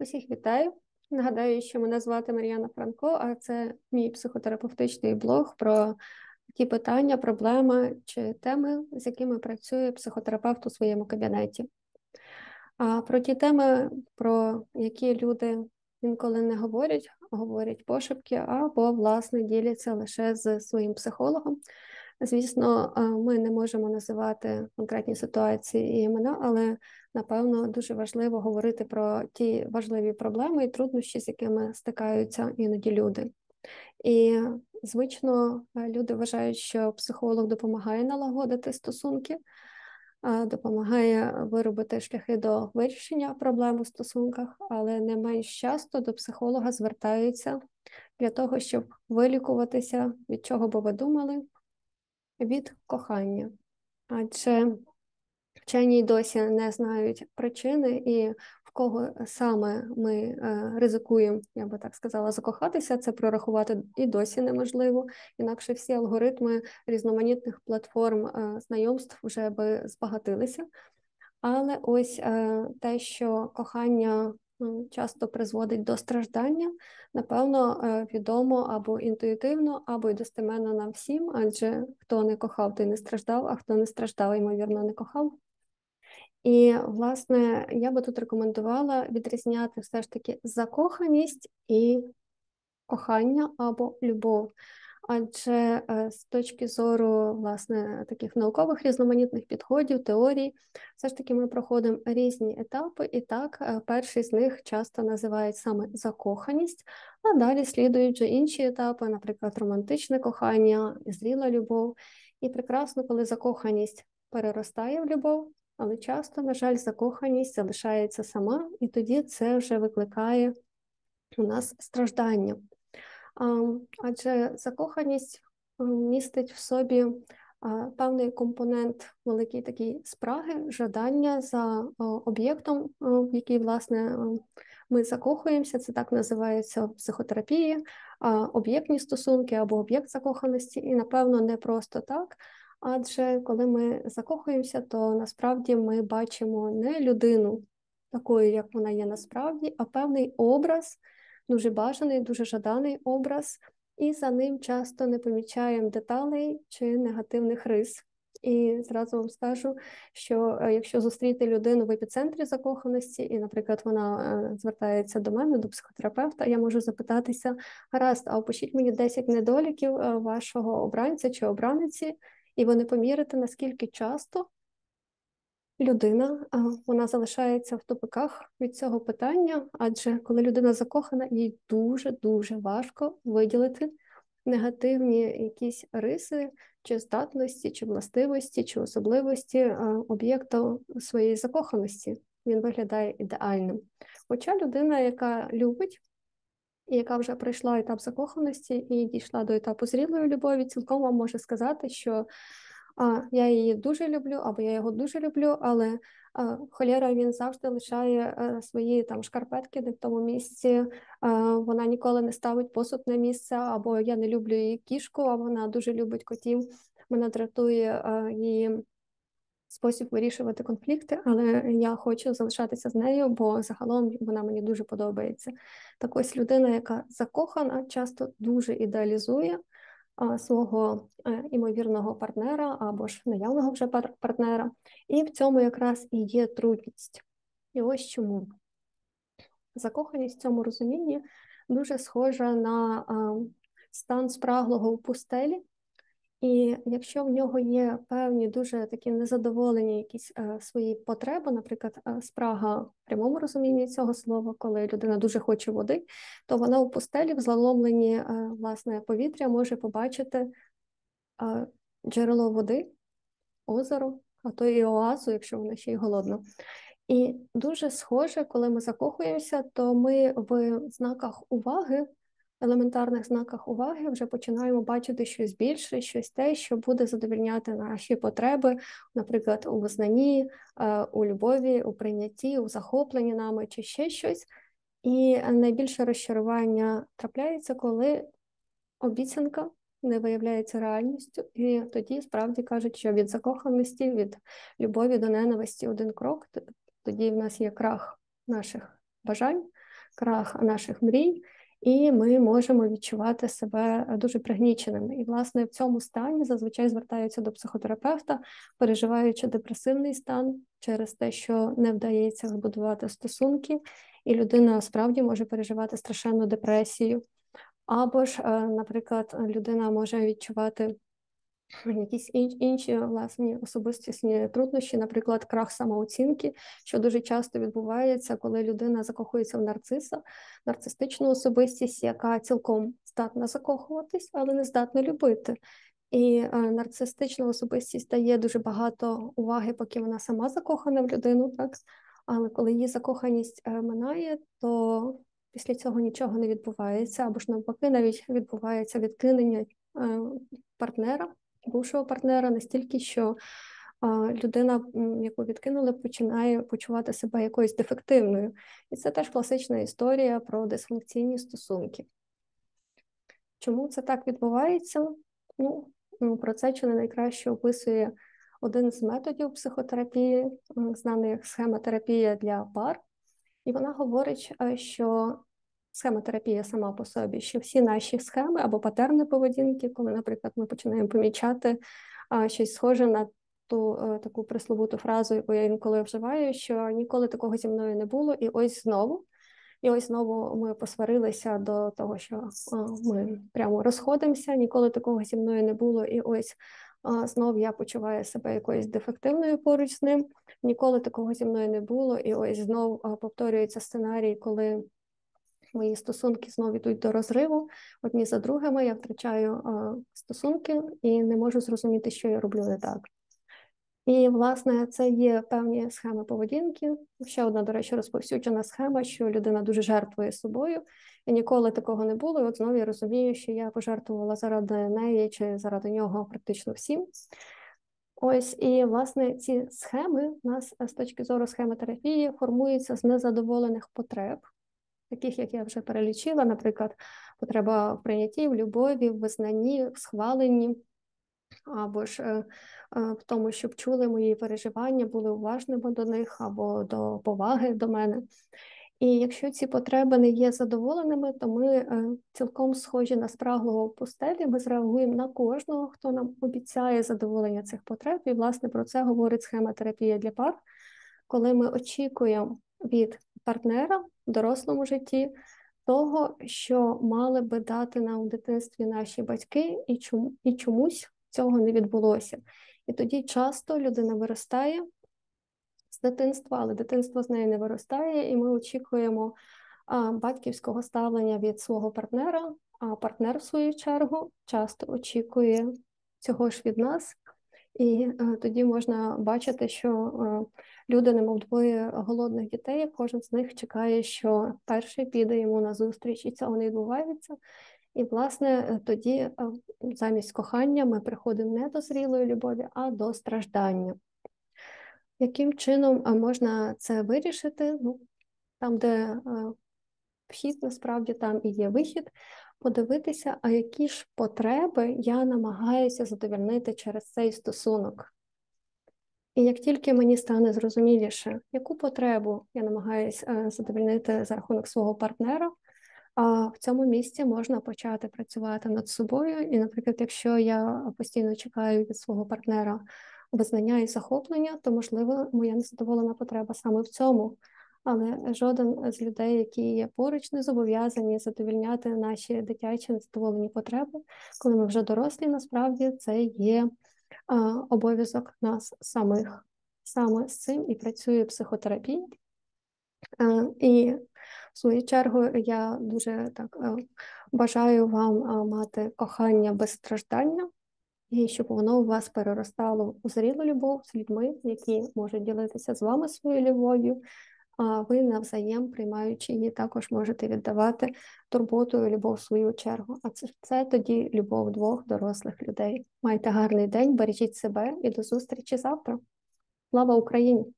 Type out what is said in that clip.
Усіх вітаю. Нагадаю, що мене звати Мар'яна Франко, а це мій психотерапевтичний блог про ті питання, проблеми чи теми, з якими працює психотерапевт у своєму кабінеті. А про ті теми, про які люди інколи не говорять, говорять пошепки, або, власне, діляться лише з своїм психологом. Звісно, ми не можемо називати конкретні ситуації і імена, але напевно дуже важливо говорити про ті важливі проблеми і труднощі, з якими стикаються іноді люди. І звично люди вважають, що психолог допомагає налагодити стосунки, допомагає виробити шляхи до вирішення проблем у стосунках, але не менш часто до психолога звертаються для того, щоб вилікуватися, від чого би ви думали, від кохання. Адже вчені досі не знають причини і в кого саме ми е, ризикуємо, я би так сказала, закохатися, це прорахувати і досі неможливо. Інакше всі алгоритми різноманітних платформ е, знайомств вже би збагатилися. Але ось е, те, що кохання часто призводить до страждання, напевно, е, відомо або інтуїтивно, або й достеменно нам всім, адже хто не кохав, той не страждав, а хто не страждав, ймовірно, не кохав. І, власне, я би тут рекомендувала відрізняти все ж таки закоханість і кохання або любов. Адже е, з точки зору власне таких наукових різноманітних підходів, теорій, все ж таки ми проходимо різні етапи, і так е, перший з них часто називають саме закоханість, а далі слідують вже інші етапи, наприклад, романтичне кохання, зріла любов. І прекрасно, коли закоханість переростає в любов, але часто, на жаль, закоханість залишається сама, і тоді це вже викликає у нас страждання адже закоханість містить в собі певний компонент великий такий спраги, жадання за об'єктом, в який, власне, ми закохуємося, це так називається в психотерапії, об'єктні стосунки або об'єкт закоханості, і, напевно, не просто так. Адже коли ми закохуємося, то насправді ми бачимо не людину такою, як вона є насправді, а певний образ дуже бажаний, дуже жаданий образ, і за ним часто не помічаємо деталей чи негативних рис. І зразу вам скажу, що е, якщо зустріти людину в епіцентрі закоханості, і, наприклад, вона е, звертається до мене, до психотерапевта, я можу запитатися: гаразд, а опишіть мені 10 недоліків е, вашого обранця чи обраниці, і вони помірите, наскільки часто людина вона залишається в топиках від цього питання, адже коли людина закохана, їй дуже-дуже важко виділити негативні якісь риси, чи здатності, чи властивості, чи особливості об'єкта своєї закоханості. Він виглядає ідеальним. Хоча людина, яка любить, і яка вже пройшла етап закоханості і дійшла до етапу зрілої любові, цілком вам може сказати, що а я її дуже люблю, або я його дуже люблю, але а, холєра він завжди лишає а, е, свої там шкарпетки не в тому місці. А, вона ніколи не ставить посуд на місце, або я не люблю її кішку, а вона дуже любить котів. Мене дратує а, її. Спосіб вирішувати конфлікти, але я хочу залишатися з нею, бо загалом вона мені дуже подобається. Так ось людина, яка закохана, часто дуже ідеалізує свого е, імовірного партнера або ж наявного вже партнера, і в цьому якраз і є трудність. І ось чому закоханість в цьому розумінні дуже схожа на стан спраглого у пустелі, і якщо в нього є певні дуже такі незадоволені якісь е, свої потреби, наприклад, е, спрага в прямому розумінні цього слова, коли людина дуже хоче води, то вона у пустелі в заломленні е, власне повітря може побачити е, джерело води, озеро, а то і оазу, якщо вона ще й голодна. І дуже схоже, коли ми закохуємося, то ми в знаках уваги елементарних знаках уваги вже починаємо бачити щось більше, щось те, що буде задовільняти наші потреби, наприклад, у визнанні, е, у любові, у прийнятті, у захопленні нами чи ще щось. І найбільше розчарування трапляється, коли обіцянка не виявляється реальністю, і тоді справді кажуть, що від закоханості, від любові до ненависті один крок, тоді в нас є крах наших бажань крах наших мрій, і ми можемо відчувати себе дуже пригніченими. І, власне, в цьому стані зазвичай звертаються до психотерапевта, переживаючи депресивний стан через те, що не вдається збудувати стосунки, і людина справді може переживати страшенну депресію. Або ж, е, наприклад, людина може відчувати якісь інші власні особистісні труднощі, наприклад, крах самооцінки, що дуже часто відбувається, коли людина закохується в нарциса, нарцистичну особистість, яка цілком здатна закохуватись, але не здатна любити. І е, нарцистична особистість дає дуже багато уваги, поки вона сама закохана в людину, так? Але коли її закоханість е, минає, то після цього нічого не відбувається, або ж навпаки, навіть відбувається відкинення е, партнера бувшого партнера настільки, що людина, яку відкинули, починає почувати себе якоюсь дефективною. І це теж класична історія про дисфункційні стосунки. Чому це так відбувається? Ну, Про це чи не найкраще описує один з методів психотерапії, знаний як схемотерапія для пар. І вона говорить, що схемотерапія сама по собі, що всі наші схеми або патерни поведінки, коли, наприклад, ми починаємо помічати щось схоже на ту а, таку присловуту фразу, яку я інколи вживаю, що ніколи такого зі мною не було, і ось знову. І ось знову ми посварилися до того, що а, ми прямо розходимося, ніколи такого зі мною не було, і ось а, знов я почуваю себе якоюсь дефективною поруч з ним. Ніколи такого зі мною не було, і ось знов повторюється сценарій, коли мої стосунки знову йдуть до розриву. Одні за другими я втрачаю стосунки і не можу зрозуміти, що я роблю не так. І, власне, це є певні схеми поведінки. Ще одна, до речі, розповсюджена схема, що людина дуже жертвує собою, і ніколи такого не було. І от знову я розумію, що я пожертвувала заради неї чи заради нього практично всім. Ось і власне ці схеми у нас з точки зору схемотерапії формуються з незадоволених потреб, таких, як я вже перелічила, наприклад, потреба в прийнятті, в любові, в визнанні, в схваленні, або ж е, е, в тому, щоб чули мої переживання, були уважними до них або до поваги до мене. І якщо ці потреби не є задоволеними, то ми е, цілком схожі на спраглого пустелі, ми зреагуємо на кожного, хто нам обіцяє задоволення цих потреб. І, власне, про це говорить схема терапії для пар, коли ми очікуємо від партнера в дорослому житті, того, що мали би дати нам в дитинстві наші батьки, і чому і чомусь цього не відбулося. І тоді часто людина виростає з дитинства, але дитинство з нею не виростає, і ми очікуємо а, батьківського ставлення від свого партнера, а партнер, в свою чергу, часто очікує цього ж від нас. І а, тоді можна бачити, що а, люди, немов двоє голодних дітей, кожен з них чекає, що перший піде йому на зустріч, і цього не відбувається. І, власне, тоді е, замість кохання ми приходимо не до зрілої любові, а до страждання. Яким чином е, можна це вирішити? Ну, Там, де е, вхід, насправді там і є вихід, подивитися, а які ж потреби я намагаюся задовольнити через цей стосунок. І як тільки мені стане зрозуміліше, яку потребу я намагаюся е, задовольнити за рахунок свого партнера, в цьому місці можна почати працювати над собою. І, наприклад, якщо я постійно чекаю від свого партнера визнання і захоплення, то можливо моя незадоволена потреба саме в цьому. Але жоден з людей, які є поруч, не зобов'язані задовільняти наші дитячі незадоволені потреби, коли ми вже дорослі, насправді це є обов'язок нас самих. Саме з цим і працює психотерапія. І в свою чергу я дуже так бажаю вам мати кохання без страждання, і щоб воно у вас переростало у зрілу любов з людьми, які можуть ділитися з вами своєю любов'ю, ви навзаєм, приймаючи її, також можете віддавати турботу і любов в свою чергу. А це це тоді любов двох дорослих людей. Майте гарний день, бережіть себе і до зустрічі завтра. Слава Україні!